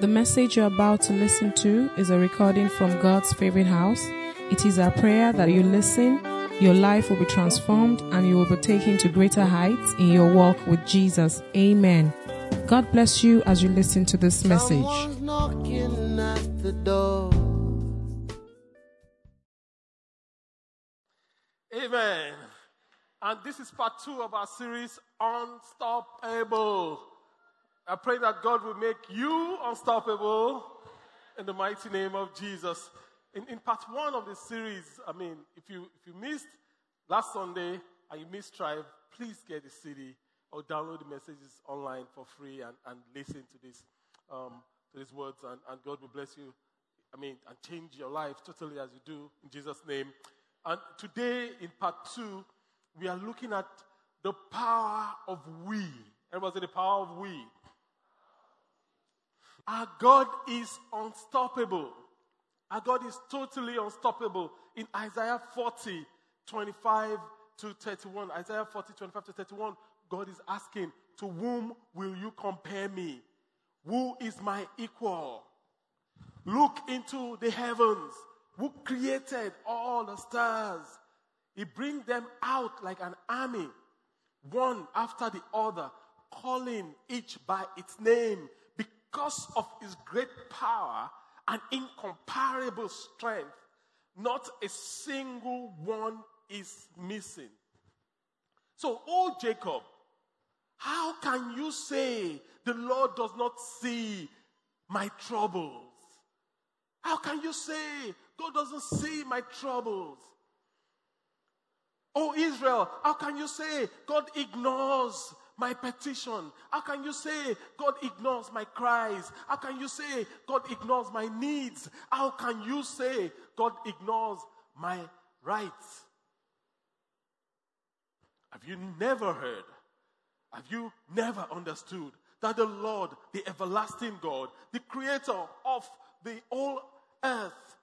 The message you're about to listen to is a recording from God's favorite house. It is our prayer that you listen, your life will be transformed, and you will be taken to greater heights in your walk with Jesus. Amen. God bless you as you listen to this message. Someone's knocking at the door. Amen. And this is part two of our series, Unstoppable. I pray that God will make you unstoppable in the mighty name of Jesus. In, in part one of the series, I mean, if you, if you missed last Sunday and you missed Tribe, please get the CD or download the messages online for free and, and listen to this, um, to these words, and, and God will bless you. I mean, and change your life totally as you do in Jesus' name. And today, in part two, we are looking at the power of we. Everybody say the power of we. Our God is unstoppable. Our God is totally unstoppable. In Isaiah 40, 25 to 31, Isaiah 40, 25 to 31, God is asking, To whom will you compare me? Who is my equal? Look into the heavens. Who created all the stars? He brings them out like an army, one after the other, calling each by its name because of his great power and incomparable strength. Not a single one is missing. So, oh Jacob, how can you say the Lord does not see my troubles? How can you say God doesn't see my troubles? Oh Israel, how can you say God ignores my petition? How can you say God ignores my cries? How can you say God ignores my needs? How can you say God ignores my rights? Have you never heard? Have you never understood that the Lord, the everlasting God, the creator of the whole earth,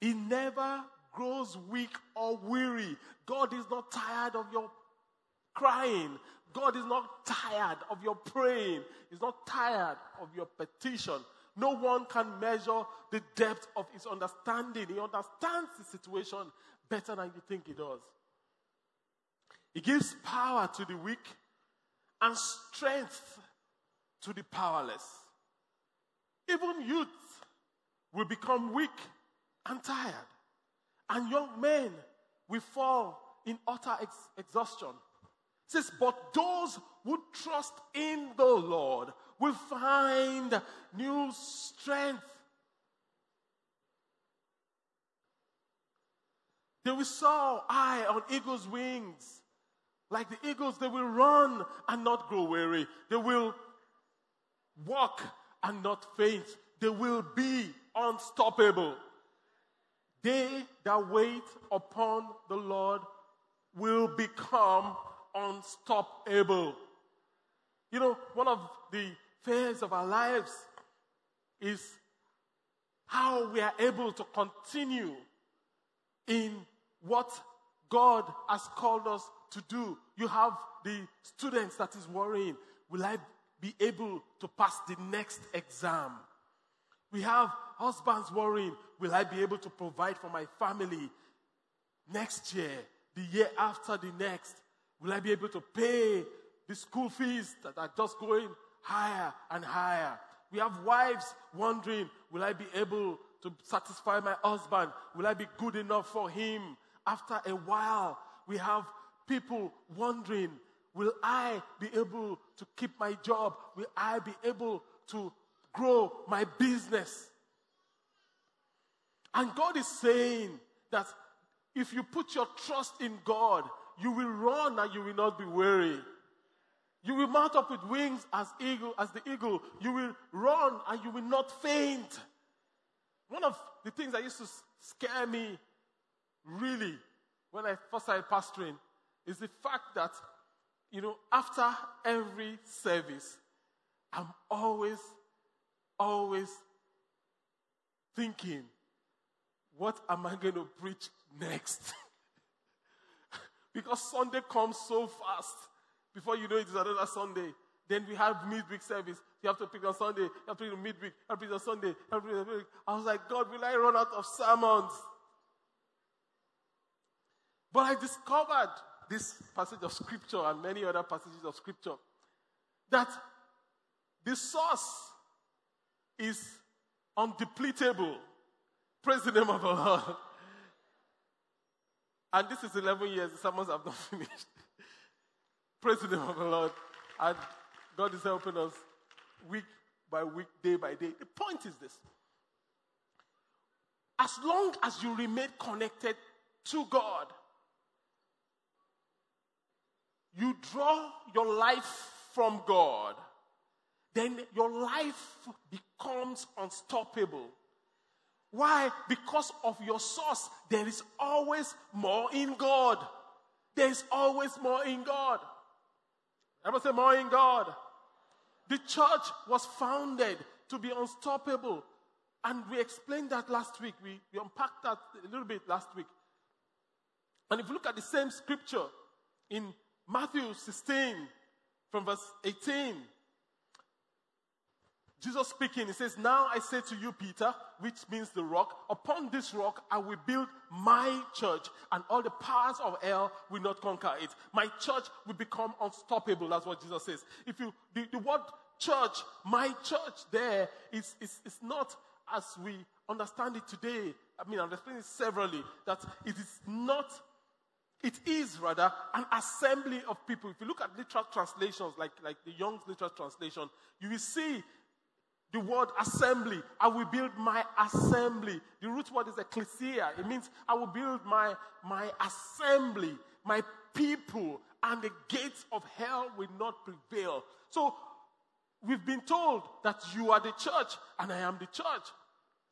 he never grows weak or weary. God is not tired of your crying. God is not tired of your praying. He's not tired of your petition. No one can measure the depth of his understanding. He understands the situation better than you think he does. He gives power to the weak and strength to the powerless. Even youth will become weak and tired, and young men will fall in utter ex- exhaustion. It says, but those who trust in the Lord will find new strength. They will soar high on eagle's wings. Like the eagles, they will run and not grow weary. They will walk and not faint. They will be unstoppable. They that wait upon the Lord will become unstoppable. You know, one of the fears of our lives is how we are able to continue in what God has called us to do. You have the students that is worrying, will I be able to pass the next exam? We have husbands worrying, will I be able to provide for my family next year, the year after the next? Will I be able to pay the school fees that are just going higher and higher? We have wives wondering, will I be able to satisfy my husband? Will I be good enough for him? After a while, we have people wondering, will I be able to keep my job? Will I be able to grow my business? And God is saying that if you put your trust in God, you will run and you will not be weary. You will mount up with wings as eagle, as the eagle. You will run and you will not faint. One of the things that used to scare me really when I first started pastoring is the fact that, you know, after every service, I'm always, always thinking, what am I going to preach next? because Sunday comes so fast. Before you know it, it's another Sunday. Then we have midweek service. You have to preach on Sunday. You have to preach on midweek. You have to preach on Sunday. On midweek. I was like, God, will I run out of sermons? But I discovered this passage of scripture and many other passages of scripture that the source is undepletable. Praise the name of the Lord. And this is 11 years, the sermons have not finished. Praise the name of the Lord. And God is helping us week by week, day by day. The point is this as long as you remain connected to God, you draw your life from God, then your life becomes unstoppable. Why? Because of your source, there is always more in God. There is always more in God. Everybody say more in God. The church was founded to be unstoppable. And we explained that last week. We, we unpacked that a little bit last week. And if you look at the same scripture in Matthew 16, from verse 18, Jesus speaking, he says, Now I say to you, Peter, which means the rock, upon this rock I will build my church, and all the powers of hell will not conquer it. My church will become unstoppable. That's what Jesus says. If you, the, the word church, my church there is, is, is not as we understand it today. I mean, I've explained it severally, that it is not it is rather an assembly of people. If you look at literal translations, like, like the Young's literal translation, you will see the word assembly. I will build my assembly. The root word is ecclesia. It means I will build my, my assembly, my people, and the gates of hell will not prevail. So we've been told that you are the church and I am the church.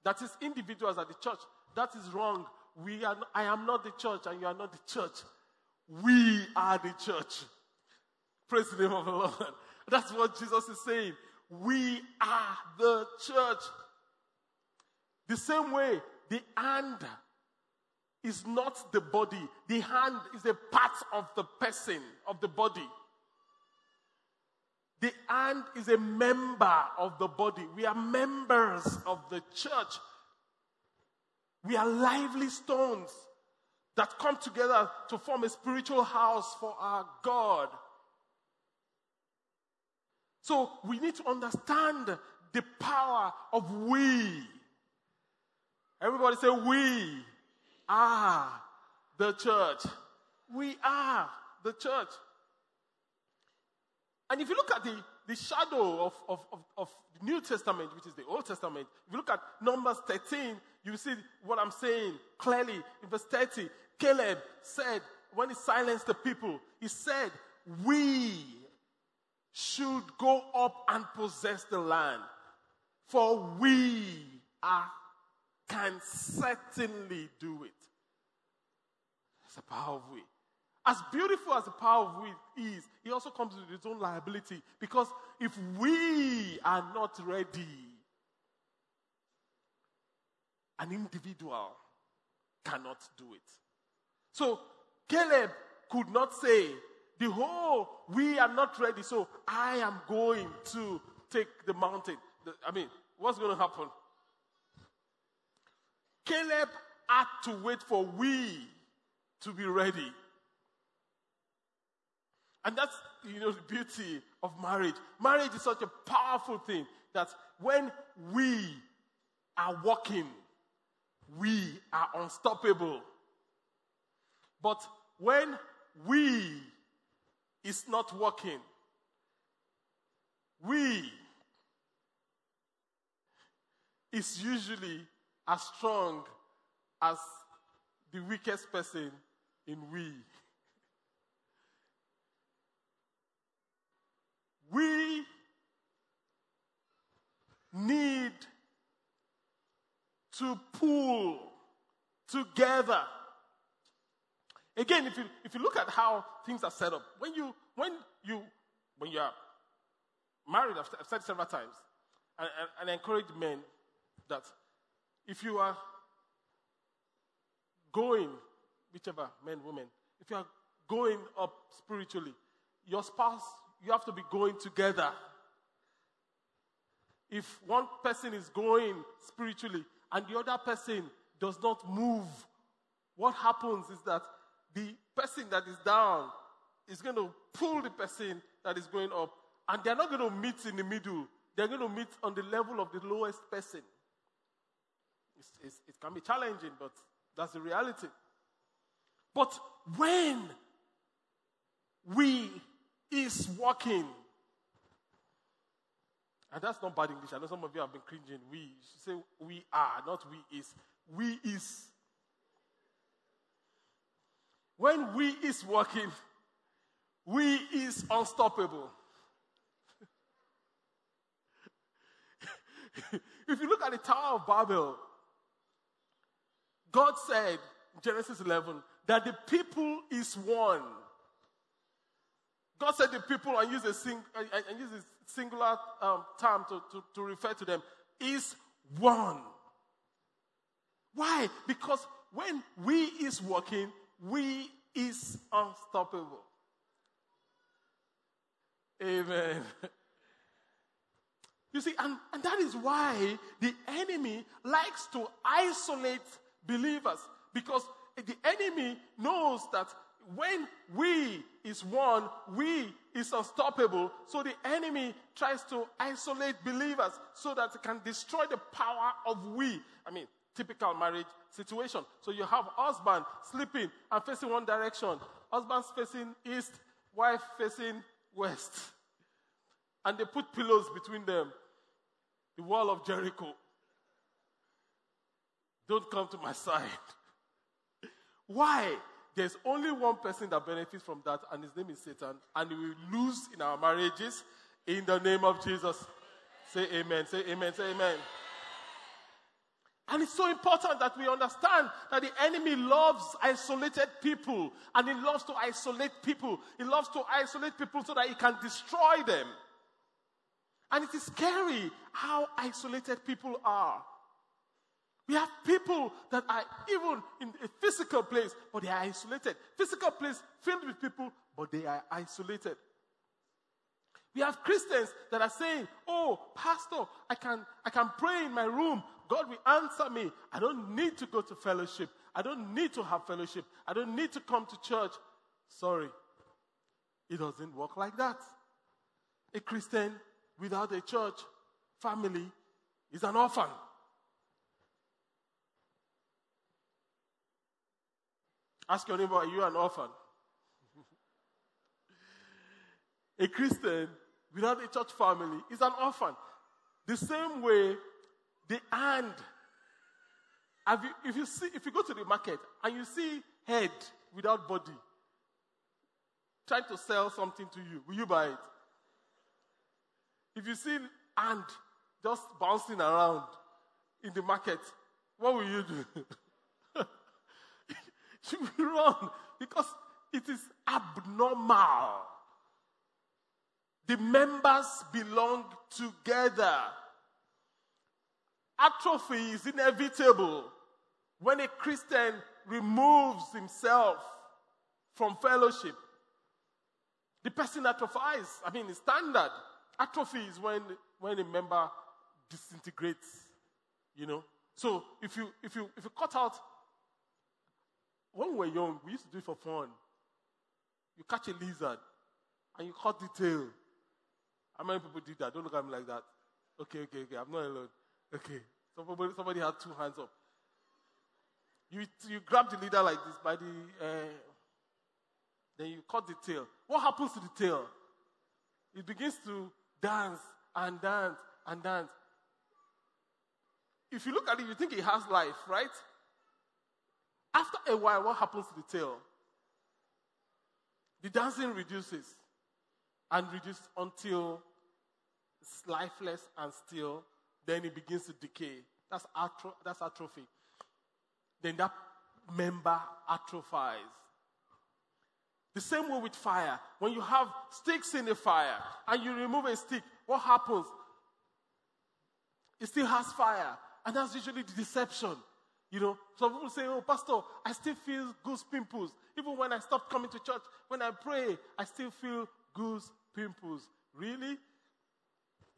That is, individuals are the church. That is wrong. We are, I am not the church and you are not the church. We are the church. Praise the name of the Lord. That's what Jesus is saying. We are the church. The same way, the hand is not the body. The hand is a part of the person, of the body. The hand is a member of the body. We are members of the church. We are lively stones that come together to form a spiritual house for our God. So we need to understand the power of we. Everybody say, We are the church. We are the church. And if you look at the, the shadow of, of, of, of the New Testament, which is the Old Testament, if you look at Numbers 13, you see what I'm saying clearly. In verse 30, Caleb said, when he silenced the people, he said, We should go up and possess the land, for we are, can certainly do it. It's the power of we. As beautiful as the power of we is, it also comes with its own liability. Because if we are not ready, an individual cannot do it. So Caleb could not say, the whole, we are not ready, so I am going to take the mountain. I mean, what's going to happen? Caleb had to wait for we to be ready. And that's, you know, the beauty of marriage. Marriage is such a powerful thing that when we are walking, we are unstoppable. But when we is not working, we is usually as strong as the weakest person in we. We need to pull together. Again, if you, if you look at how things are set up, when you, when you, when you are married, I've, I've said several times, and, and, and encourage men that if you are going, whichever, men, women, if you are going up spiritually, your spouse you have to be going together. If one person is going spiritually and the other person does not move, what happens is that the person that is down is going to pull the person that is going up. And they're not going to meet in the middle, they're going to meet on the level of the lowest person. It's, it's, it can be challenging, but that's the reality. But when we is walking, and that's not bad English. I know some of you have been cringing. We say we are, not we is. We is. When we is walking, we is unstoppable. if you look at the Tower of Babel, God said Genesis 11 that the people is one. God said the people, and use a, sing, and use a singular um, term to, to, to refer to them, is one. Why? Because when we is working, we is unstoppable. Amen. You see, and, and that is why the enemy likes to isolate believers because the enemy knows that when we is one, we is unstoppable. So the enemy tries to isolate believers so that it can destroy the power of we. I mean, typical marriage situation. So you have husband sleeping and facing one direction, husband facing east, wife facing west. And they put pillows between them. The wall of Jericho. Don't come to my side. Why? There's only one person that benefits from that, and his name is Satan. And we lose in our marriages in the name of Jesus. Say amen. Say amen. Say amen. And it's so important that we understand that the enemy loves isolated people and he loves to isolate people. He loves to isolate people so that he can destroy them. And it is scary how isolated people are. We have people that are even in a physical place, but they are isolated. Physical place filled with people, but they are isolated. We have Christians that are saying, Oh, Pastor, I can, I can pray in my room. God will answer me. I don't need to go to fellowship. I don't need to have fellowship. I don't need to come to church. Sorry. It doesn't work like that. A Christian without a church family is an orphan. Ask your neighbor, are you an orphan? a Christian without a church family is an orphan. The same way the hand. You, if you see, if you go to the market and you see head without body, trying to sell something to you, will you buy it? If you see hand just bouncing around in the market, what will you do? you will run because it is abnormal. The members belong together. Atrophy is inevitable when a Christian removes himself from fellowship. The person atrophies. I mean, it's standard. Atrophy is when, when a member disintegrates, you know. So if you, if you, if you cut out, when we were young, we used to do it for fun. You catch a lizard and you cut the tail. How many people did that? Don't look at me like that. Okay, okay, okay. I'm not alone. Okay. Somebody, somebody had two hands up. You, you grab the leader like this by the, uh, then you cut the tail. What happens to the tail? It begins to dance and dance and dance. If you look at it, you think it has life, right? After a while, what happens to the tail? The dancing reduces and reduces until it's lifeless and still then it begins to decay. That's, atro- that's atrophy. Then that member atrophies. The same way with fire. When you have sticks in the fire and you remove a stick, what happens? It still has fire. And that's usually the deception. You know, some people say, Oh, Pastor, I still feel goose pimples. Even when I stop coming to church, when I pray, I still feel goose pimples. Really?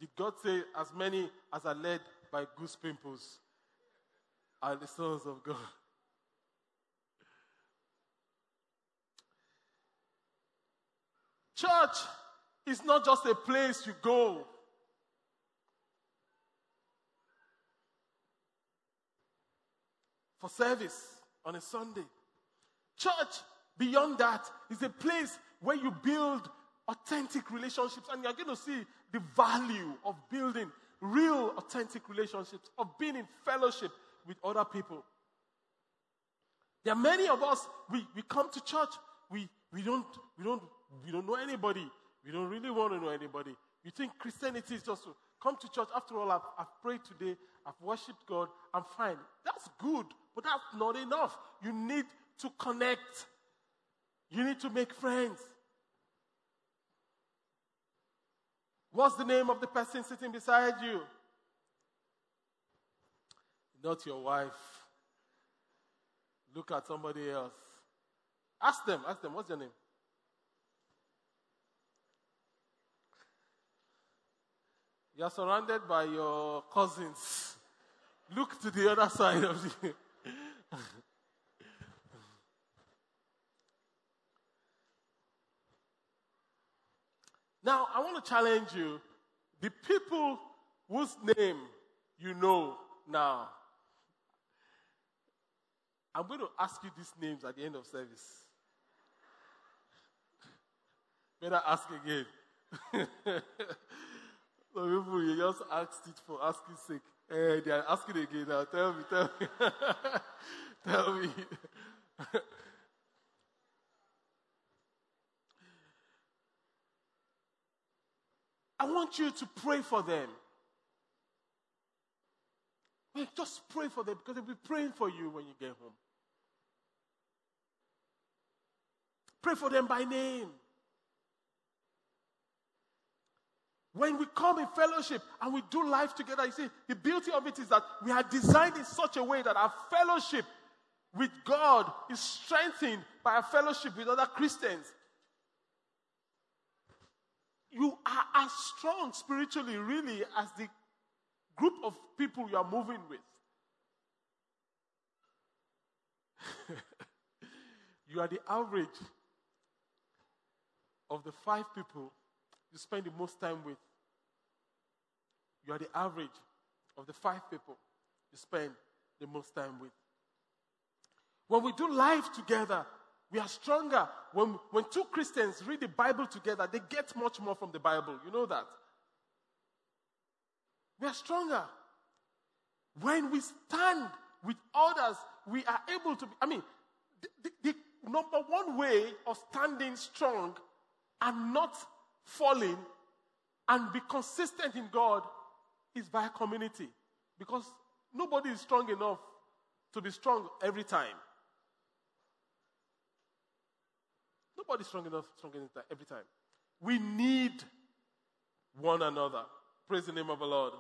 Did God say, as many as are led by goose pimples are the sons of God? Church is not just a place you go. For service on a Sunday. Church, beyond that, is a place where you build authentic relationships and you're going to see the value of building real authentic relationships, of being in fellowship with other people. There are many of us, we, we come to church, we, we, don't, we, don't, we don't know anybody. We don't really want to know anybody. You think Christianity is just to come to church. After all, I've, I've prayed today, I've worshiped God, I'm fine. That's good, but that's not enough. You need to connect, you need to make friends. What's the name of the person sitting beside you? Not your wife. Look at somebody else. Ask them, ask them, what's your name? You're surrounded by your cousins. Look to the other side of you. Now, I want to challenge you. The people whose name you know now, I'm going to ask you these names at the end of service. Better ask again. Some people, you just asked it for asking sake. Eh, they are asking again now. Tell me, tell me. tell me. I want you to pray for them. just pray for them because they'll be praying for you when you get home. Pray for them by name. When we come in fellowship and we do life together, you see, the beauty of it is that we are designed in such a way that our fellowship with God is strengthened by our fellowship with other Christians you are as strong spiritually, really, as the group of people you are moving with. you are the average of the five people you spend the most time with. You are the average of the five people you spend the most time with. When we do life together, we are stronger. When, when two Christians read the Bible together, they get much more from the Bible. You know that? We are stronger. When we stand with others, we are able to be, I mean, the, the, the number one way of standing strong and not falling and be consistent in God is by community. Because nobody is strong enough to be strong every time. Nobody's strong enough, strong enough every time. We need one another. Praise the name of the Lord.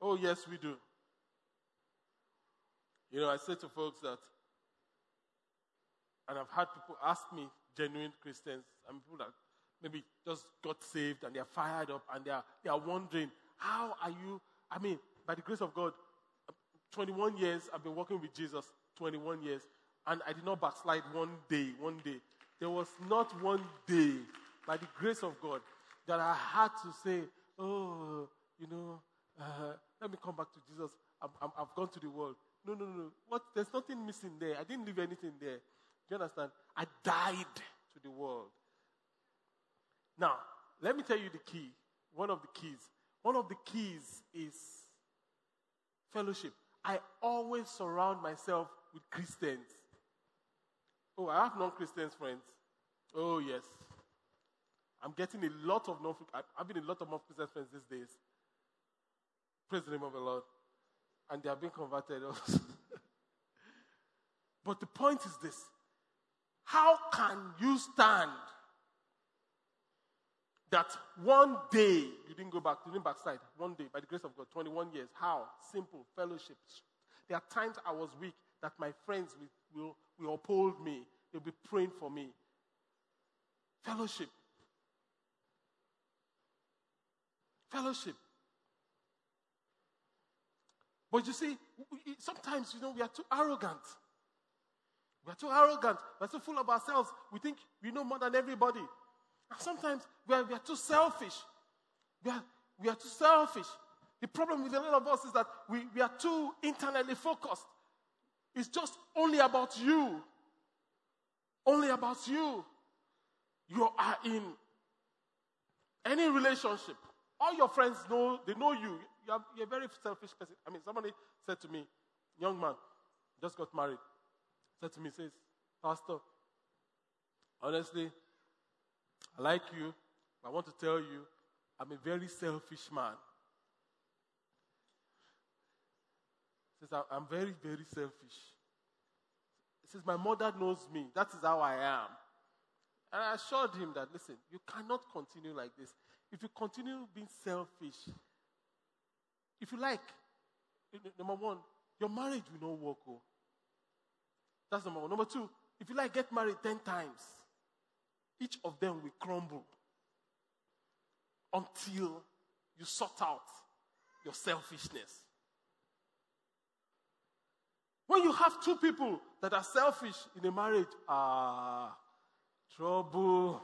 Oh, yes, we do. You know, I say to folks that, and I've had people ask me, genuine Christians, and people that maybe just got saved and they're fired up and they're, they are wondering, how are you? I mean, by the grace of God, 21 years I've been working with Jesus, 21 years, and I did not backslide one day, one day. There was not one day, by the grace of God, that I had to say, oh, you know, uh, let me come back to Jesus. i have gone to the world. No, no, no. What? There's nothing missing there. I didn't leave anything there. Do you understand? I died to the world. Now, let me tell you the key. One of the keys. One of the keys is fellowship. I always surround myself with Christians. Oh, I have non Christians friends. Oh, yes. I'm getting a lot of non I'm having a lot of non Christian friends these days. Praise the name of the Lord. And they are being converted also. but the point is this how can you stand that one day you didn't go back, you didn't backslide? One day, by the grace of God, 21 years. How? Simple. Fellowship. There are times I was weak that my friends will, will will uphold me. They'll be praying for me. Fellowship. Fellowship. But you see, sometimes, you know, we are too arrogant. We are too arrogant. We are too full of ourselves. We think we know more than everybody. And sometimes we are, we are too selfish. We are, we are too selfish. The problem with a lot of us is that we, we are too internally focused. It's just only about you. Only about you. You are in any relationship. All your friends know, they know you. You are, you're a very selfish person. I mean, somebody said to me, young man, just got married, said to me, says, Pastor, honestly, I like you. I want to tell you, I'm a very selfish man. Says, I'm very, very selfish. He says, My mother knows me. That is how I am. And I assured him that, listen, you cannot continue like this. If you continue being selfish, if you like, number one, your marriage will not work. Oh. That's number one. Number two, if you like, get married 10 times. Each of them will crumble until you sort out your selfishness. When you have two people that are selfish in a marriage, ah, trouble.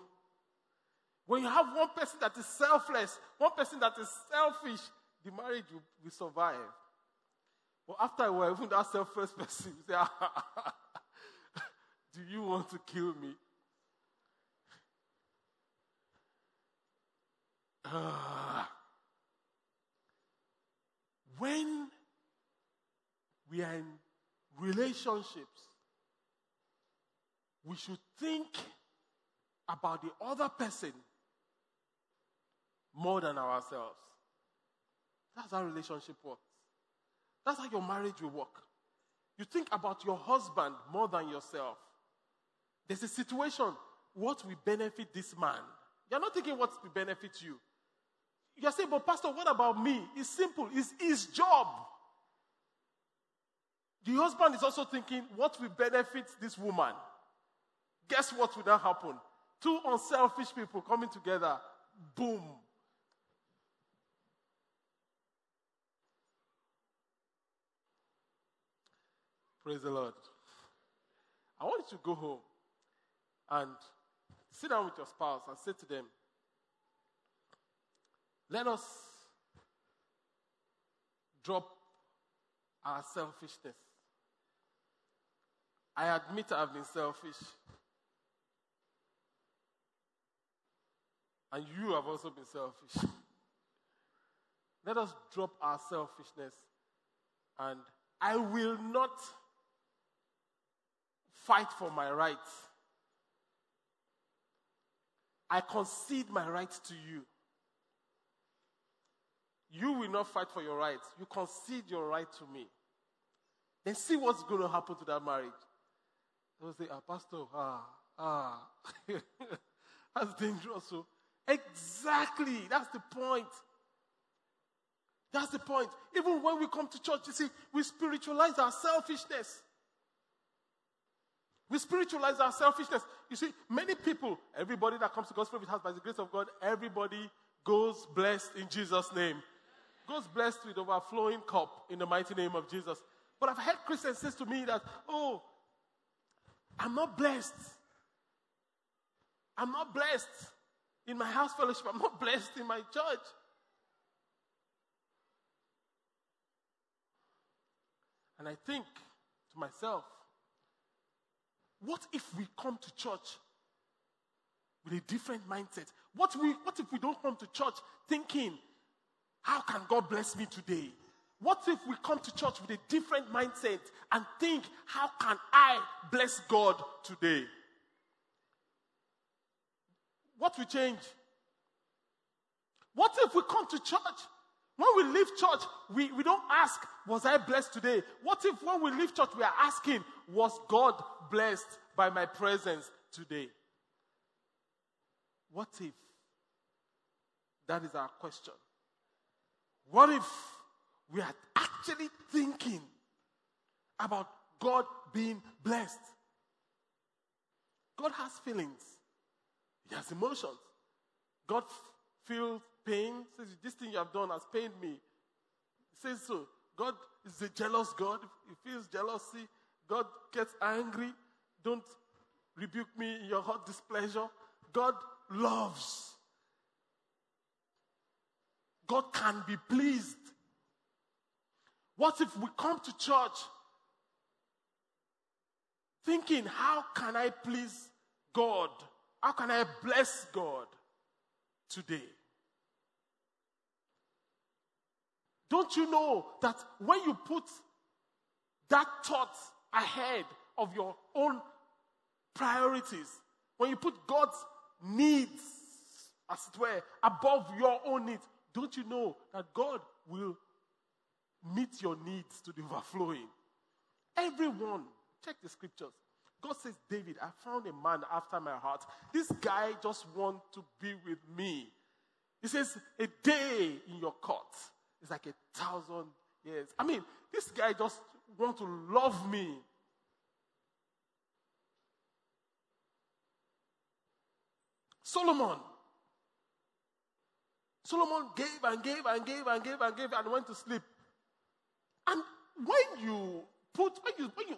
When you have one person that is selfless, one person that is selfish, the marriage will, will survive. But after a while, even that selfless person will say, ah, Do you want to kill me? When we are in relationships, we should think about the other person more than ourselves. That's how relationship works. That's how your marriage will work. You think about your husband more than yourself. There's a situation, what will benefit this man? You're not thinking what will benefit you. You're saying, but Pastor, what about me? It's simple, it's his job. The husband is also thinking, what will benefit this woman? Guess what will now happen? Two unselfish people coming together, boom. Praise the Lord. I want you to go home and sit down with your spouse and say to them, let us drop our selfishness. I admit I've been selfish. And you have also been selfish. Let us drop our selfishness. And I will not fight for my rights. I concede my rights to you. You will not fight for your rights. You concede your right to me. Then see what's going to happen to that marriage. They'll say, ah, Pastor, ah, ah. That's dangerous. So, exactly. That's the point. That's the point. Even when we come to church, you see, we spiritualize our selfishness. We spiritualize our selfishness. You see, many people, everybody that comes to God's Favorite House by the grace of God, everybody goes blessed in Jesus' name. Goes blessed with overflowing cup in the mighty name of Jesus. But I've heard Christians say to me that, oh, I'm not blessed. I'm not blessed in my house fellowship. I'm not blessed in my church. And I think to myself, what if we come to church with a different mindset? What, we, what if we don't come to church thinking, how can God bless me today? What if we come to church with a different mindset and think, how can I bless God today? What will change? What if we come to church? When we leave church, we, we don't ask, was I blessed today? What if when we leave church, we are asking, was God blessed by my presence today? What if? That is our question. What if we are actually thinking about God being blessed? God has feelings, He has emotions. God feels pain. Says, This thing you have done has pained me. He says so. God is a jealous God. He feels jealousy. God gets angry. Don't rebuke me in your hot displeasure. God loves. God can be pleased. What if we come to church thinking, how can I please God? How can I bless God today? Don't you know that when you put that thought ahead of your own priorities, when you put God's needs, as it were, above your own needs, don't you know that God will meet your needs to the overflowing? Everyone, check the scriptures. God says, David, I found a man after my heart. This guy just wants to be with me. He says, a day in your court is like a thousand years. I mean, this guy just wants to love me. Solomon. Solomon gave and gave and gave and gave and gave and went to sleep. And when you put, when you, when you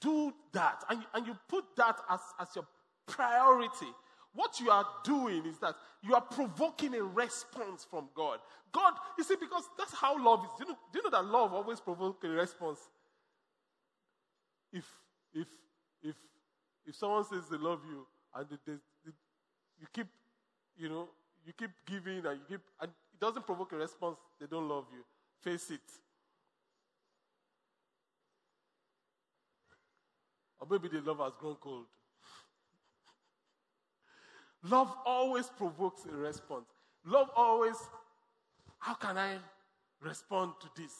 do that and and you put that as, as your priority, what you are doing is that you are provoking a response from God. God, you see, because that's how love is. Do you know, do you know that love always provokes a response? If, if, if, if someone says they love you and they, they, they, you keep, you know, you keep giving and you keep, and it doesn't provoke a response, they don't love you. Face it. Or maybe the love has grown cold. love always provokes a response. Love always, how can I respond to this?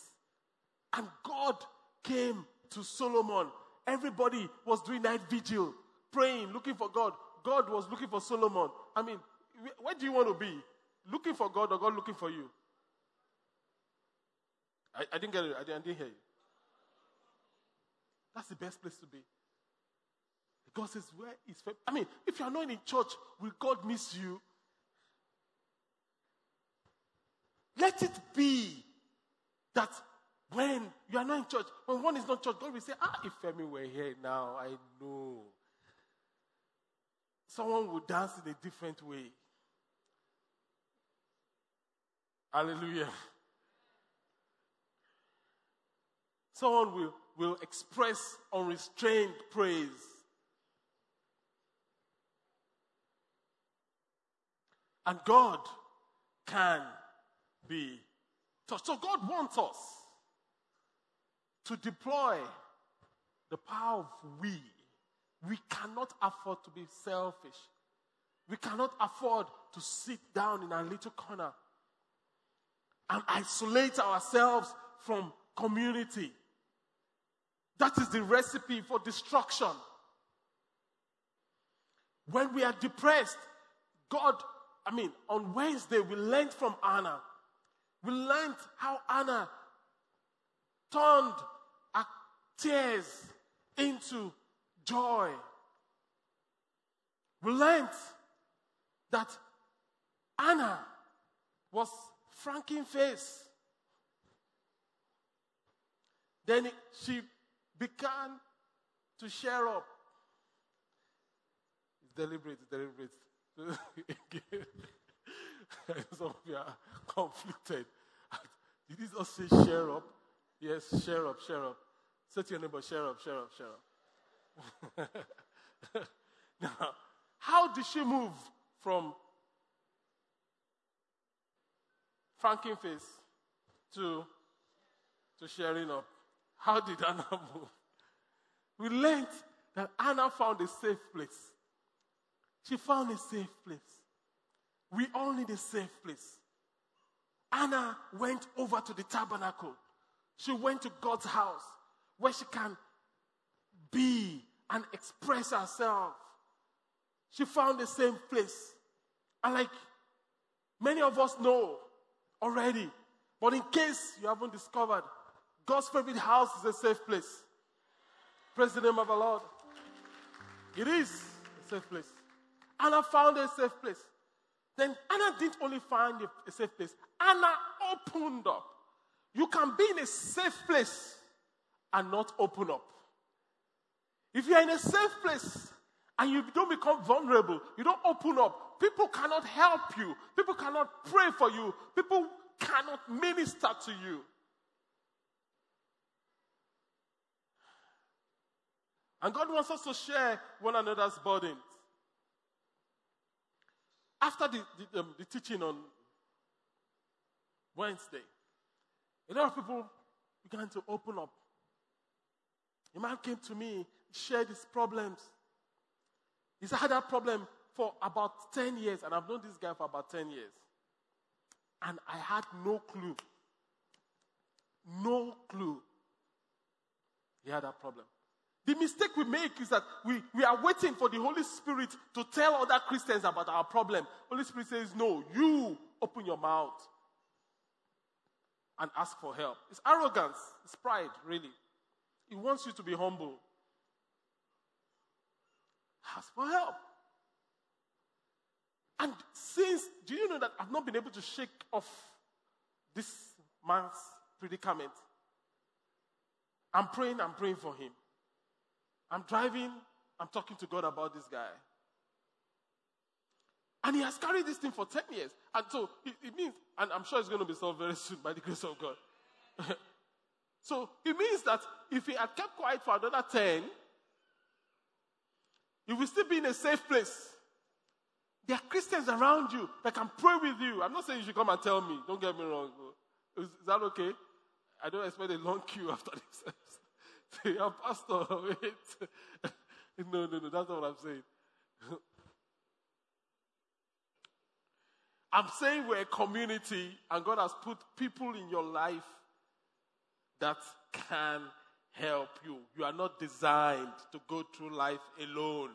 And God came to Solomon. Everybody was doing night vigil, praying, looking for God. God was looking for Solomon. I mean, where do you want to be? Looking for God or God looking for you? I, I didn't get it. I didn't, I didn't hear you. That's the best place to be. God says, Where is faith? I mean, if you are not in church, will God miss you? Let it be that when you are not in church, when one is not church, God will say, Ah, if Femi were here now, I know. Someone will dance in a different way. Hallelujah. Someone will, will express unrestrained praise. And God can be touched. So God wants us to deploy the power of we. We cannot afford to be selfish. We cannot afford to sit down in a little corner and isolate ourselves from community. That is the recipe for destruction. When we are depressed, God I mean, on Wednesday, we learned from Anna. We learned how Anna turned her tears into joy. We learned that Anna was franking face. Then she began to share up. Deliberate, deliberate. Some of you are conflicted. Did he just say share up? Yes, share up, share up. Say to your neighbor, share up, share up, share up. now, how did she move from franking face to, to sharing up? How did Anna move? We learned that Anna found a safe place. She found a safe place. We all need a safe place. Anna went over to the tabernacle. She went to God's house where she can be and express herself. She found a safe place. And like many of us know already, but in case you haven't discovered, God's favorite house is a safe place. Praise the name of the Lord. It is a safe place. Anna found a safe place. Then Anna didn't only find a, safe place, Anna opened up. You can be in a safe place and not open up. If you're in a safe place and you don't become vulnerable, you don't open up, people cannot help you, people cannot pray for you, people cannot minister to you. And God wants us to share one another's burdens. After the, the, um, the teaching on Wednesday, a lot of people began to open up. A man came to me, shared his problems. He said He's had that problem for about 10 years, and I've known this guy for about 10 years. And I had no clue. No clue. He had that problem. The mistake we make is that we, we are waiting for the Holy Spirit to tell other Christians about our problem. Holy Spirit says, No, you open your mouth and ask for help. It's arrogance, it's pride, really. He wants you to be humble. Ask for help. And since, do you know that I've not been able to shake off this man's predicament? I'm praying, I'm praying for him. I'm driving, I'm talking to God about this guy. And he has carried this thing for 10 years. And so it, it means, and I'm sure it's going to be solved very soon by the grace of God. so it means that if he had kept quiet for another 10, you will still be in a safe place. There are Christians around you that can pray with you. I'm not saying you should come and tell me. Don't get me wrong. Is, is that okay? I don't expect a long queue after this. Say, oh, Pastor, wait. no, no, no, that's not what I'm saying. I'm saying we're a community and God has put people in your life that can help you. You are not designed to go through life alone.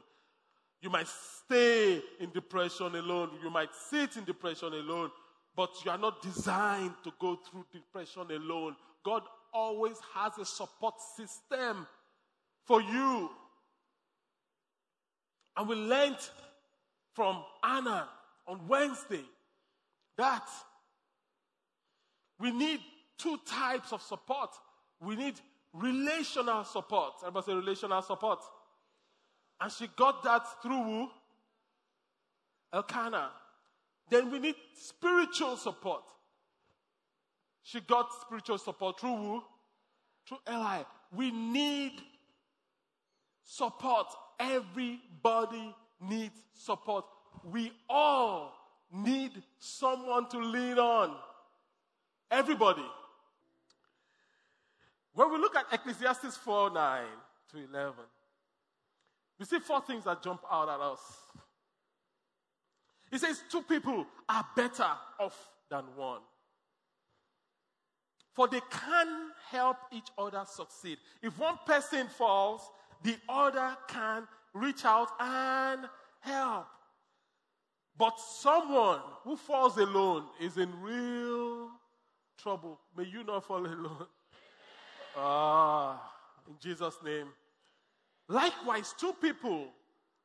You might stay in depression alone. You might sit in depression alone, but you are not designed to go through depression alone. God always has a support system for you. And we learned from Hannah on Wednesday that we need two types of support. We need relational support. Everybody say relational support. And she got that through who? Elkanah. Then we need spiritual support. She got spiritual support through who? Through Eli. We need support. Everybody needs support. We all need someone to lean on. Everybody. When we look at Ecclesiastes 4 9 to 11, we see four things that jump out at us. He says, Two people are better off than one. For they can help each other succeed. If one person falls, the other can reach out and help. But someone who falls alone is in real trouble. May you not fall alone. Ah, in Jesus' name. Likewise, two people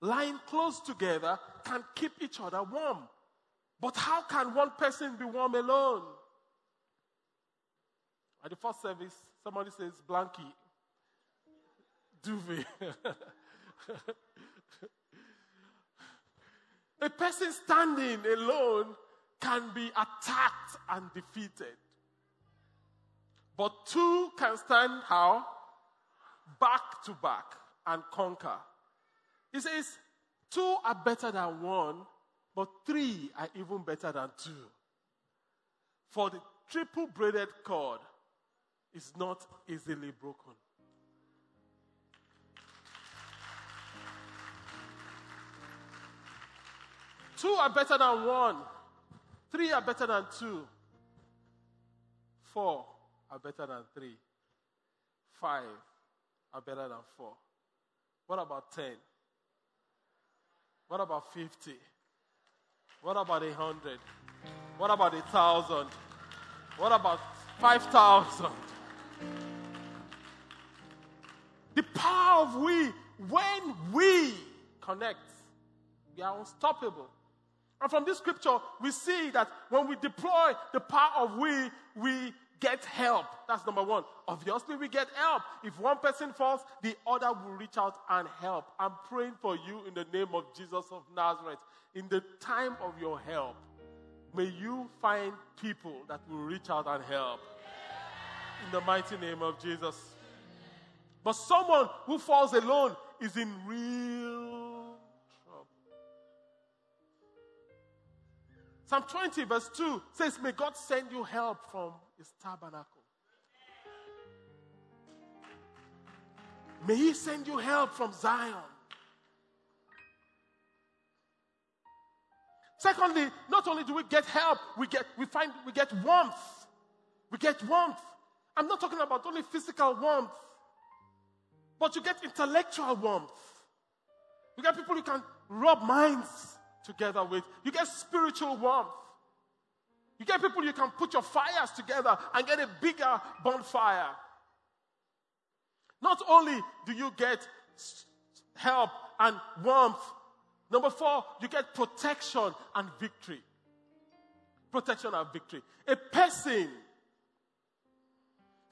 lying close together can keep each other warm. But how can one person be warm alone? At the first service, somebody says, Blanky, duvet. A person standing alone can be attacked and defeated. But two can stand how? Back to back and conquer. He says, two are better than one, but three are even better than two. For the triple braided cord is not easily broken. Two are better than one. Three are better than two. Four are better than three. Five are better than four. What about 10? What about 50? What about a hundred? What about a thousand? What about 5,000? The power of we, when we connect, we are unstoppable. And from this scripture, we see that when we deploy the power of we, we get help. That's number one. Obviously, we get help. If one person falls, the other will reach out and help. I'm praying for you in the name of Jesus of Nazareth. In the time of your help, may you find people that will reach out and help. In the mighty name of Jesus. But someone who falls alone is in real trouble. Psalm 20, verse 2 says, May God send you help from his tabernacle. May he send you help from Zion. Secondly, not only do we get help, we get we find we get warmth. We get warmth. I'm not talking about only physical warmth. But you get intellectual warmth. You get people you can rub minds together with. You get spiritual warmth. You get people you can put your fires together and get a bigger bonfire. Not only do you get help and warmth, number four, you get protection and victory. Protection and victory. A person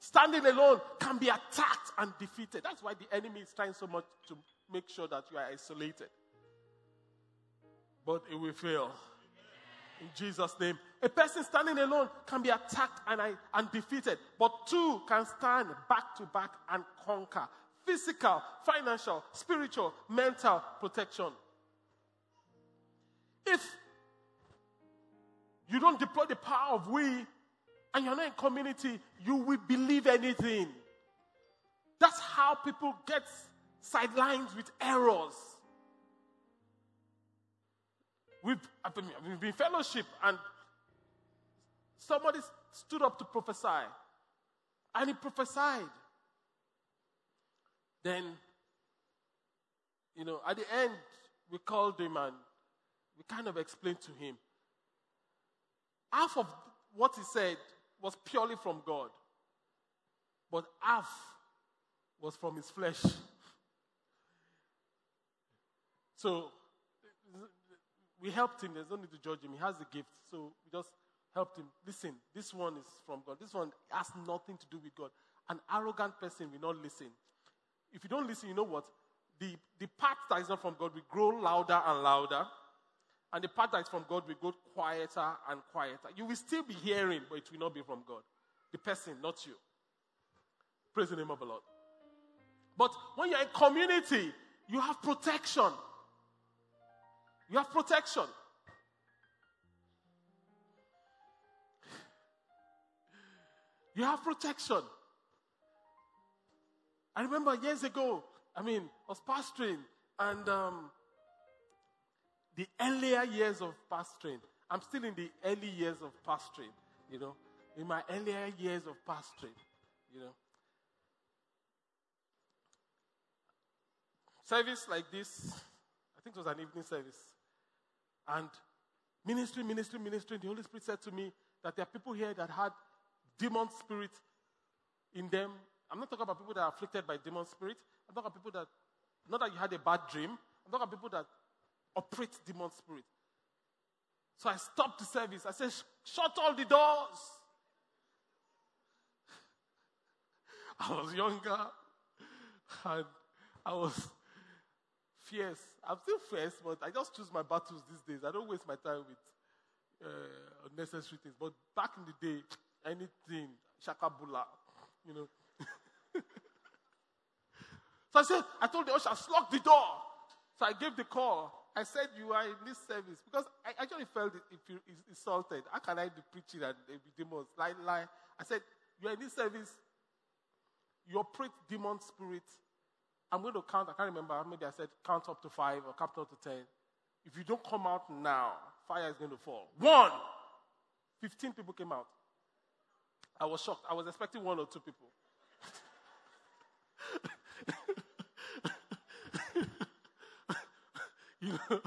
Standing alone can be attacked and defeated. That's why the enemy is trying so much to make sure that you are isolated. But it will fail. In Jesus' name. A person standing alone can be attacked and, and defeated, but two can stand back to back and conquer. Physical, financial, spiritual, mental protection. If you don't deploy the power of we and you're not in community, you will believe anything. That's how people get sidelined with errors. We've, we've been fellowship and somebody stood up to prophesy and he prophesied. Then, you know, at the end, we called him and we kind of explained to him. Half of what he said was purely from God, but half was from his flesh. So we helped him. There's no need to judge him. He has the gift. So we just helped him. Listen, this one is from God. This one has nothing to do with God. An arrogant person will not listen. If you don't listen, you know what? The, the part that is not from God will grow louder and louder. And the part that is from God will go quieter and quieter. You will still be hearing, but it will not be from God. The person, not you. Praise the name of the Lord. But when you're in community, you have protection. You have protection. You have protection. I remember years ago, I mean, I was pastoring, and um, the earlier years of pastoring. I'm still in the early years of pastoring, you know, in my earlier years of pastoring, you know. Service like this, I think it was an evening service. And ministry, ministry, ministry, the Holy Spirit said to me that there are people here that had demon spirit in them. I'm not talking about people that are afflicted by demon spirit. I'm talking about people that, not that you had a bad dream. I'm talking about people that operate demon spirit. So I stopped the service. I said, shut all the doors. I was younger and I was fierce. I'm still fierce, but I just choose my battles these days. I don't waste my time with uh, unnecessary things. But back in the day, anything, shakabula, you know. so I said, I told the usher, lock the door. So I gave the call. I said, You are in this service. Because I actually felt if you insulted. How can I be preaching and be demons? Lie, lie. I said, You are in this service. You operate demon spirit. I'm going to count. I can't remember. Maybe I said count up to five or count up to ten. If you don't come out now, fire is going to fall. One. 15 people came out. I was shocked. I was expecting one or two people. You know.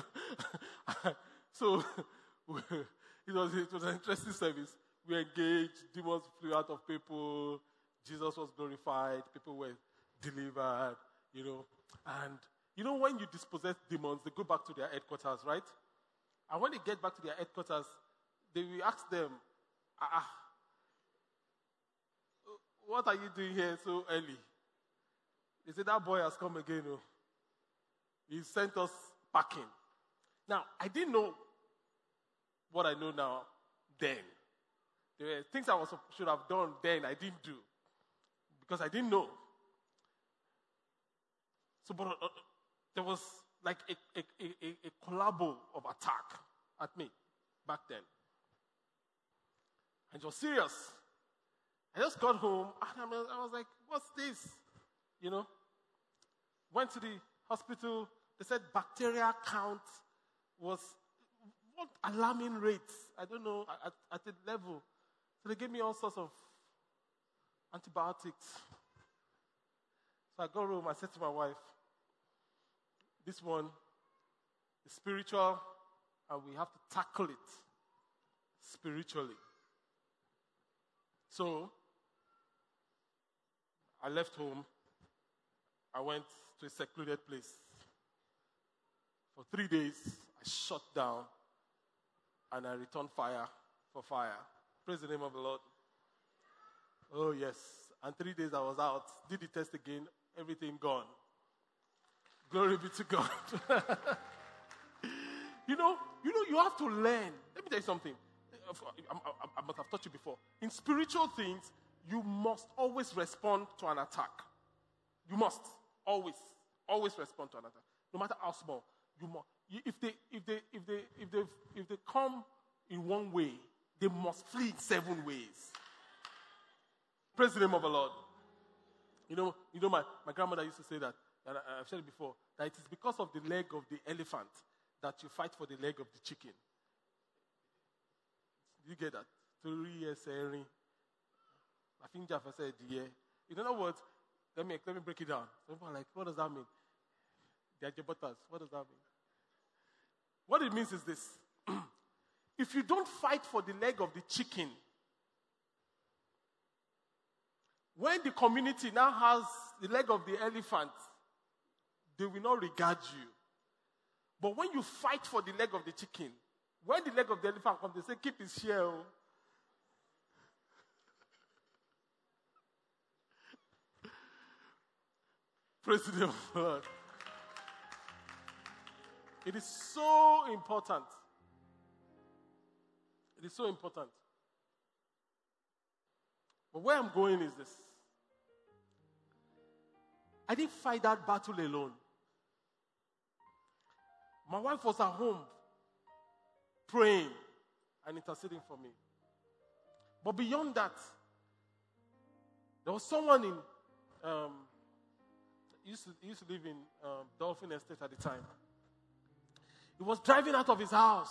so it was, it was an interesting service. We engaged, demons flew out of people, Jesus was glorified, people were delivered, you know. And you know, when you dispossess demons, they go back to their headquarters, right? And when they get back to their headquarters, they will ask them, ah, ah, what are you doing here so early? They say, that boy has come again. Oh. He sent us packing. Now, I didn't know what I know now then. There were things I was, should have done then I didn't do because I didn't know. So, but uh, there was like a, a, a, a collabo of attack at me back then. And it was serious. I just got home and I was like, what's this? You know? Went to the hospital. They said bacteria count was what alarming rates. I don't know, at, at level. So they gave me all sorts of antibiotics. So I got home. I said to my wife, this one is spiritual, and we have to tackle it spiritually. So I left home. I went to a secluded place. For three days, I shut down and I returned fire for fire. Praise the name of the Lord. Oh, yes. And three days I was out, did the test again, everything gone. Glory be to God. you know, you know, you have to learn. Let me tell you something. I, must have taught you before. In spiritual things, you must always respond to an attack. You must always, always respond to an attack, no matter how small. You must. If they, if they, if they, if they, if they come in one way, they must flee seven ways. Praise the name of the Lord. You know, you know, my, my grandmother used to say that, and I, have said it before, that it is because of the leg of the elephant that you fight for the leg of the chicken. You get that? Three years, eh, I think Jaffa said, yeah. In other words, let me, let me break it down. Some people are like, what does that mean? They are jabotas. What does that mean? What it means is this. if you don't fight for the leg of the chicken, when the community now has the leg of the elephant, they will not regard you. But when you fight for the leg of the chicken, when the leg of the elephant comes, they say, keep his share. Oh. Praise the Lord. It is so important. It is so important. But where I'm going is this I didn't fight that battle alone. My wife was at home praying and interceding for me. But beyond that, there was someone in um, used to, used to live in um, Dolphin Estate at the time. He was driving out of his house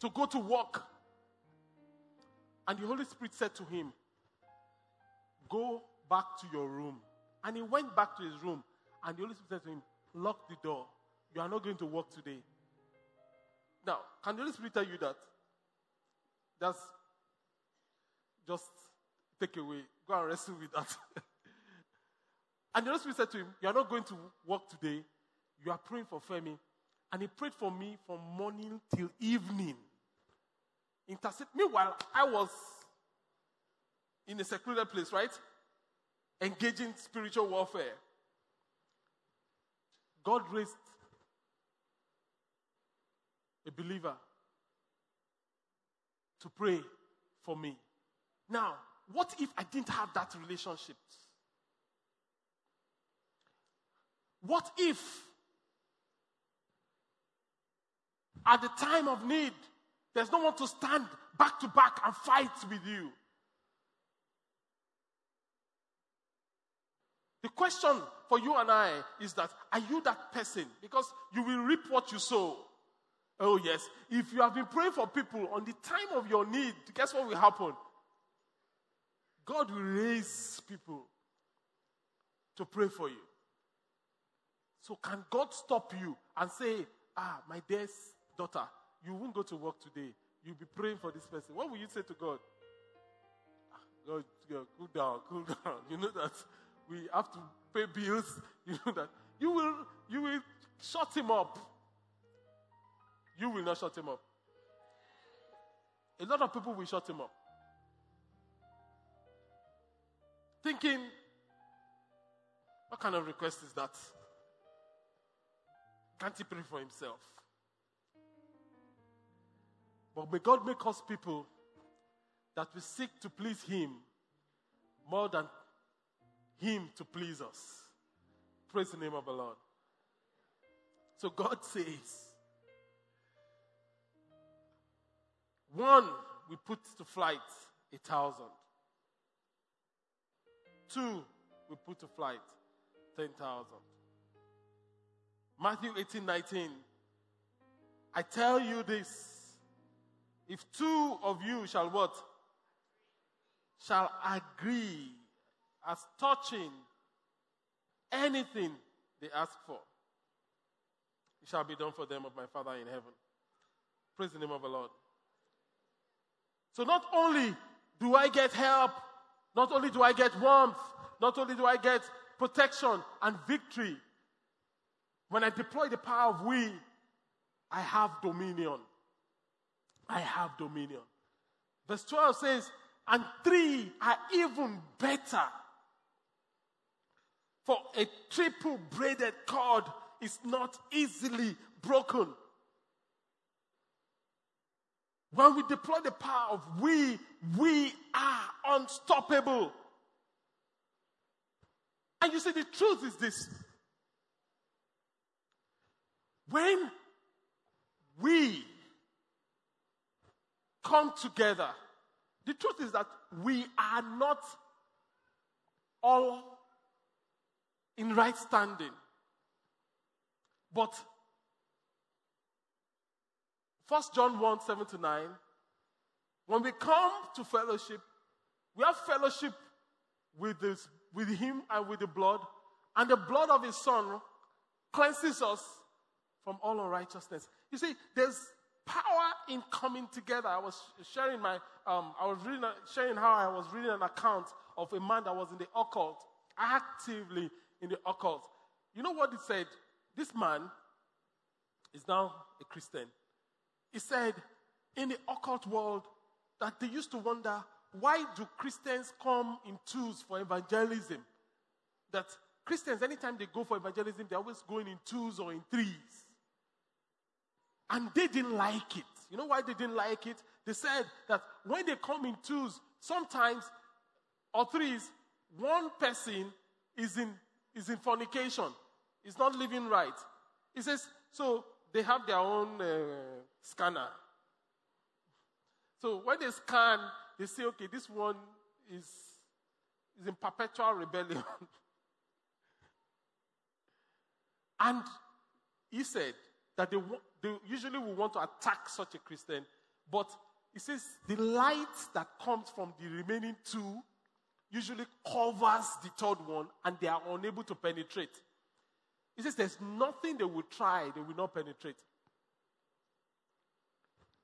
to go to work. And the Holy Spirit said to him, Go back to your room. And he went back to his room. And the Holy Spirit said to him, Lock the door. You are not going to work today. Now, can the Holy Spirit tell you that? That's just take away. Go and wrestle with that. And the Holy Spirit said to him, You are not going to work today. You are praying for Femi. And he prayed for me from morning till evening. Intercede. Meanwhile, I was in a secluded place, right? Engaging spiritual warfare. God raised a believer to pray for me. Now, what if I didn't have that relationship? What if at the time of need, there's no one to stand back to back and fight with you? The question for you and I is that are you that person? Because you will reap what you sow. Oh, yes. If you have been praying for people on the time of your need, guess what will happen? God will raise people to pray for you. So, can God stop you and say, Ah, my dear daughter, you won't go to work today. You'll be praying for this person. What will you say to God? Ah, God, God, cool down, cool down. You know that we have to pay bills. You know that you will, you will shut him up. You will not shut him up. A lot of people will shut him up. Thinking, what kind of request is that? Can't he pray for himself? But may God make us people that we seek to please him more than him to please us. Praise the name of the Lord. So God says, one, we put to flight a thousand. Two, we put to flight 10,000. Matthew 18 19. I tell you this if two of you shall what? Shall agree as touching anything they ask for, it shall be done for them of my Father in heaven. Praise the name of the Lord. So not only do I get help, not only do I get warmth, not only do I get protection and victory, when I deploy the power of we, I have dominion. I have dominion. Verse 12 says, and three are even better. For a triple braided cord is not easily broken. When we deploy the power of we, we are unstoppable. And you see, the truth is this. When we come together, the truth is that we are not all in right standing. But 1 John 1 7 to 9, when we come to fellowship, we have fellowship with, this, with Him and with the blood, and the blood of His Son cleanses us from all unrighteousness. You see, there's power in coming together. I was sharing my, um, I was reading, sharing how I was reading an account of a man that was in the occult, actively in the occult. You know what he said? This man is now a Christian. He said, in the occult world, that they used to wonder why do Christians come in twos for evangelism? That Christians, anytime they go for evangelism, they're always going in twos or in threes. And they didn't like it. You know why they didn't like it? They said that when they come in twos, sometimes or threes, one person is in, is in fornication, is not living right. He says, so they have their own uh, scanner. So when they scan, they say, okay, this one is, is in perpetual rebellion. and he said that they, they usually will want to attack such a Christian, but he says the light that comes from the remaining two usually covers the third one and they are unable to penetrate. He says there's nothing they will try, they will not penetrate.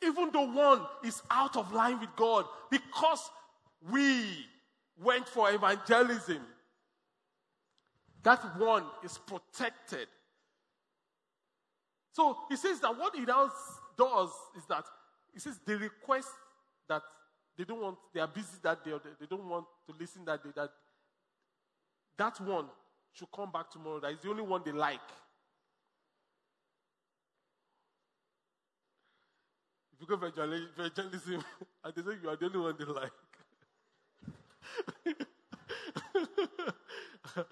Even though one is out of line with God, because we went for evangelism, that one is protected so he says that what he now does is that he says they request that they don't want, they are busy that day, or they don't want to listen that day, that that one should come back tomorrow. That is the only one they like. If you go evangelism and they say you are the only one they like.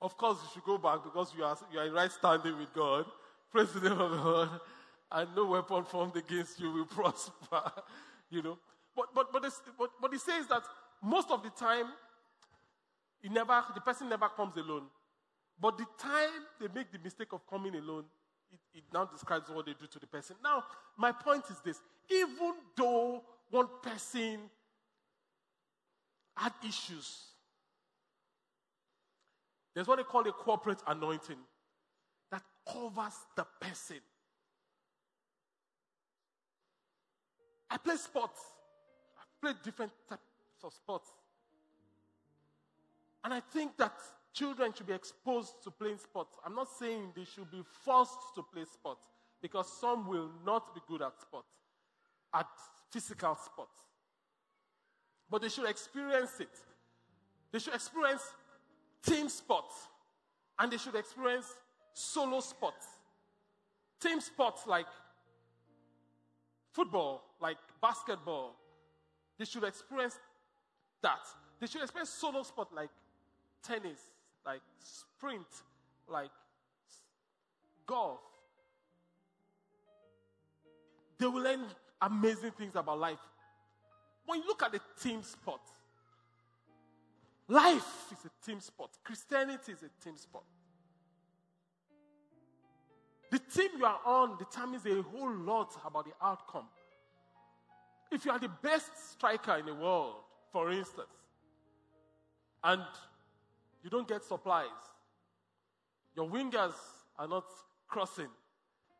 of course, you should go back because you are, you are in right standing with God. Praise the name of the Lord. And no weapon formed against you will prosper. you know. But but but, but but he says that most of the time, he never the person never comes alone. But the time they make the mistake of coming alone, it, it now describes what they do to the person. Now, my point is this: even though one person had issues, there's what they call a corporate anointing covers the person. I play sports. I play different types of sports. And I think that children should be exposed to playing sports. I'm not saying they should be forced to play sports because some will not be good at sports, at physical sports. But they should experience it. They should experience team sports and they should experience solo sports. Team sports like football, like basketball, they should experience that. They should experience solo sport like tennis, like sprint, like golf. They will learn amazing things about life. When you look at the team sport, life is a team sport. Christianity is a team sport. The team you are on determines a whole lot about the outcome. If you are the best striker in the world, for instance, and you don't get supplies, your wingers are not crossing,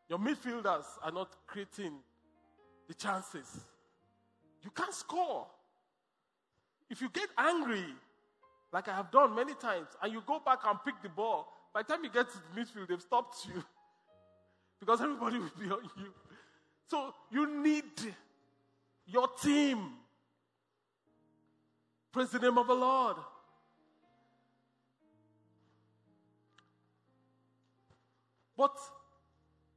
your midfielders are not creating the chances, you can't score. If you get angry, like I have done many times, and you go back and pick the ball, by the time you get to the midfield, they've stopped you because everybody will be on you. So you need your team. Praise the name of the Lord. But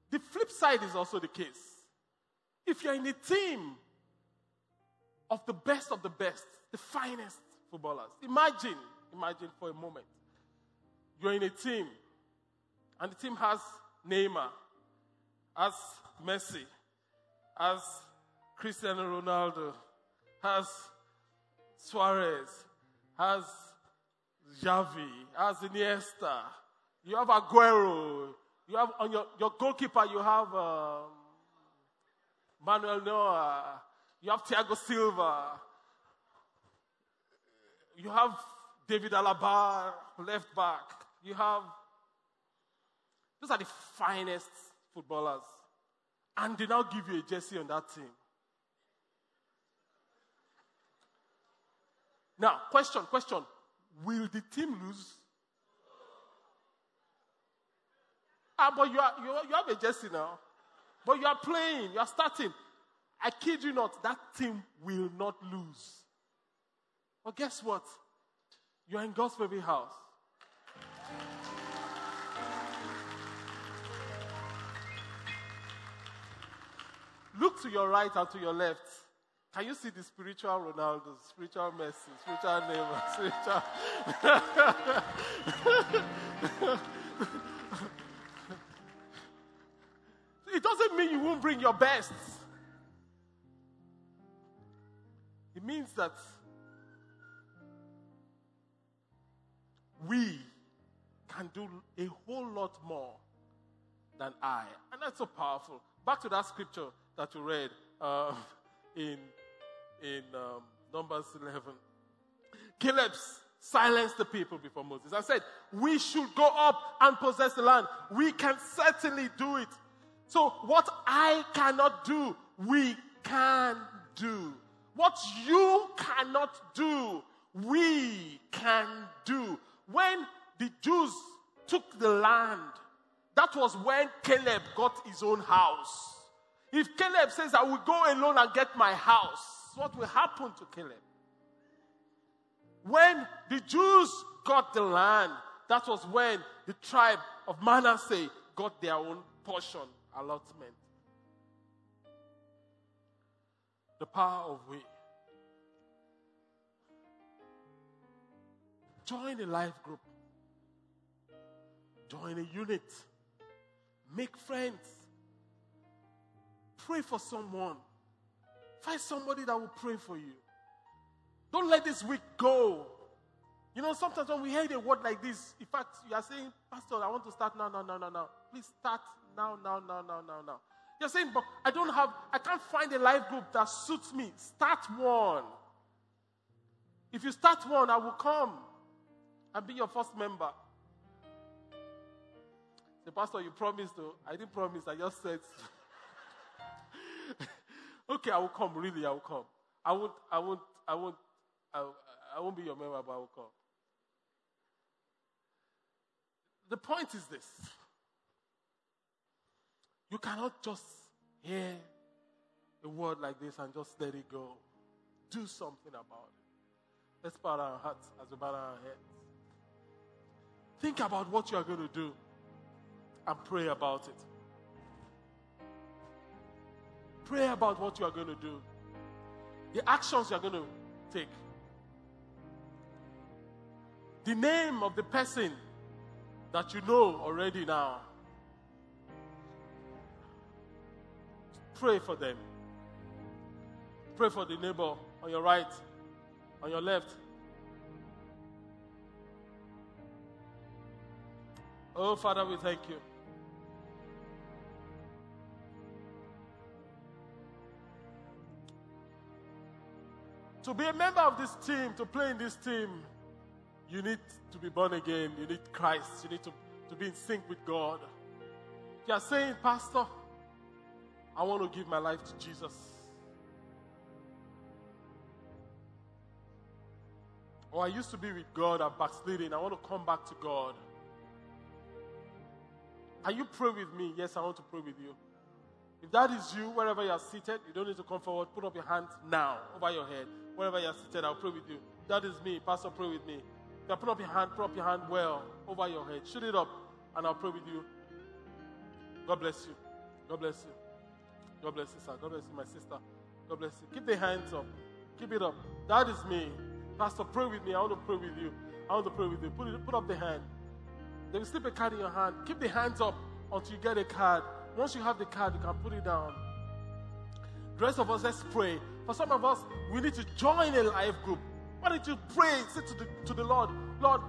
the flip side is also the case. If you're in a team of the best of the best, the finest footballers, imagine, imagine for a moment, you're in a team and the team has Neymar, has Messi, as Cristiano Ronaldo, as Suarez, as Xavi, as Iniesta, you have Aguero, you have on your, your goalkeeper, you have um, Manuel Neuer, you have Thiago Silva, you have David Alaba, left back, you have, those are the finest footballers. And they now give you a jersey on that team. Now, question, question. Will the team lose? Ah, but you, are, you, you have a jersey now. But you are playing, you are starting. I kid you not, that team will not lose. But guess what? You are in God's baby house. Look to your right and to your left. Can you see the spiritual Ronaldo, spiritual Messi, spiritual Neymar, spiritual? it doesn't mean you won't bring your best. It means that we can do a whole lot more than I. And that's so powerful. Back to that scripture that you read uh, in in um, Numbers 11. Caleb silenced the people before Moses. I said, We should go up and possess the land. We can certainly do it. So, what I cannot do, we can do. What you cannot do, we can do. When the Jews took the land, that was when Caleb got his own house. If Caleb says, I will go alone and get my house, what will happen to Caleb. When the Jews got the land, that was when the tribe of Manasseh got their own portion allotment. The power of we. Join a life group. Join a unit. Make friends. Pray for someone. Find somebody that will pray for you. Don't let this week go. You know, sometimes when we hear a word like this, in fact, you are saying, Pastor, I want to start now, now, now, now, now. Please start now, now, now, now, now, now. You're saying, but I don't have, I can't find a life group that suits me. Start one. If you start one, I will come and be your first member. The pastor, you promised though. I didn't promise, I just said. Okay, I will come. Really, I will come. I won't. I won't. I won't. I, I won't be your member, but I will come. The point is this: You cannot just hear a word like this and just let it go. Do something about it. Let's bow our hearts as we bow our heads. Think about what you are going to do and pray about it. Pray about what you are going to do, the actions you are going to take, the name of the person that you know already now. Pray for them. Pray for the neighbor on your right, on your left. Oh, Father, we thank you. To be a member of this team, to play in this team, you need to be born again. You need Christ. You need to, to be in sync with God. If you are saying, Pastor, I want to give my life to Jesus. Or I used to be with God, I'm backsliding. I want to come back to God. Can you pray with me? Yes, I want to pray with you. If that is you, wherever you are seated, you don't need to come forward. Put up your hands now over your head. Wherever you are seated, I'll pray with you. That is me. Pastor, pray with me. You put up your hand, put up your hand well over your head. Shoot it up, and I'll pray with you. God bless you. God bless you. God bless you, sir. God bless you, my sister. God bless you. Keep the hands up. Keep it up. That is me. Pastor, pray with me. I want to pray with you. I want to pray with you. Put, it, put up the hand. They will slip a card in your hand. Keep the hands up until you get a card. Once you have the card, you can put it down. The rest of us, let's pray. For some of us, we need to join a life group. Why don't you pray? Say to the, to the Lord, Lord,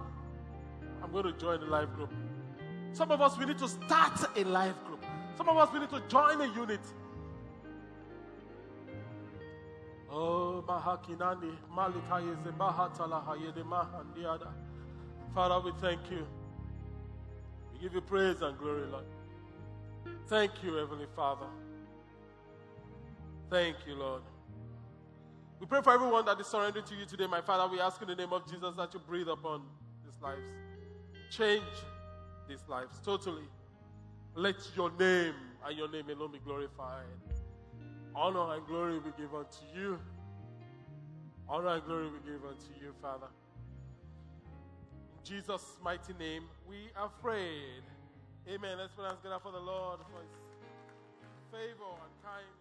I'm going to join a life group. Some of us, we need to start a life group. Some of us, we need to join a unit. Oh. Father, we thank you. We give you praise and glory, Lord. Thank you, Heavenly Father. Thank you, Lord. We pray for everyone that is surrendered to you today, my Father. We ask in the name of Jesus that you breathe upon these lives. Change these lives totally. Let your name and your name alone be glorified. Honor and glory be given to you. Honor and glory be given to you, Father. In Jesus' mighty name, we are prayed. Amen. Let's put our hands together for the Lord for his favor and kindness.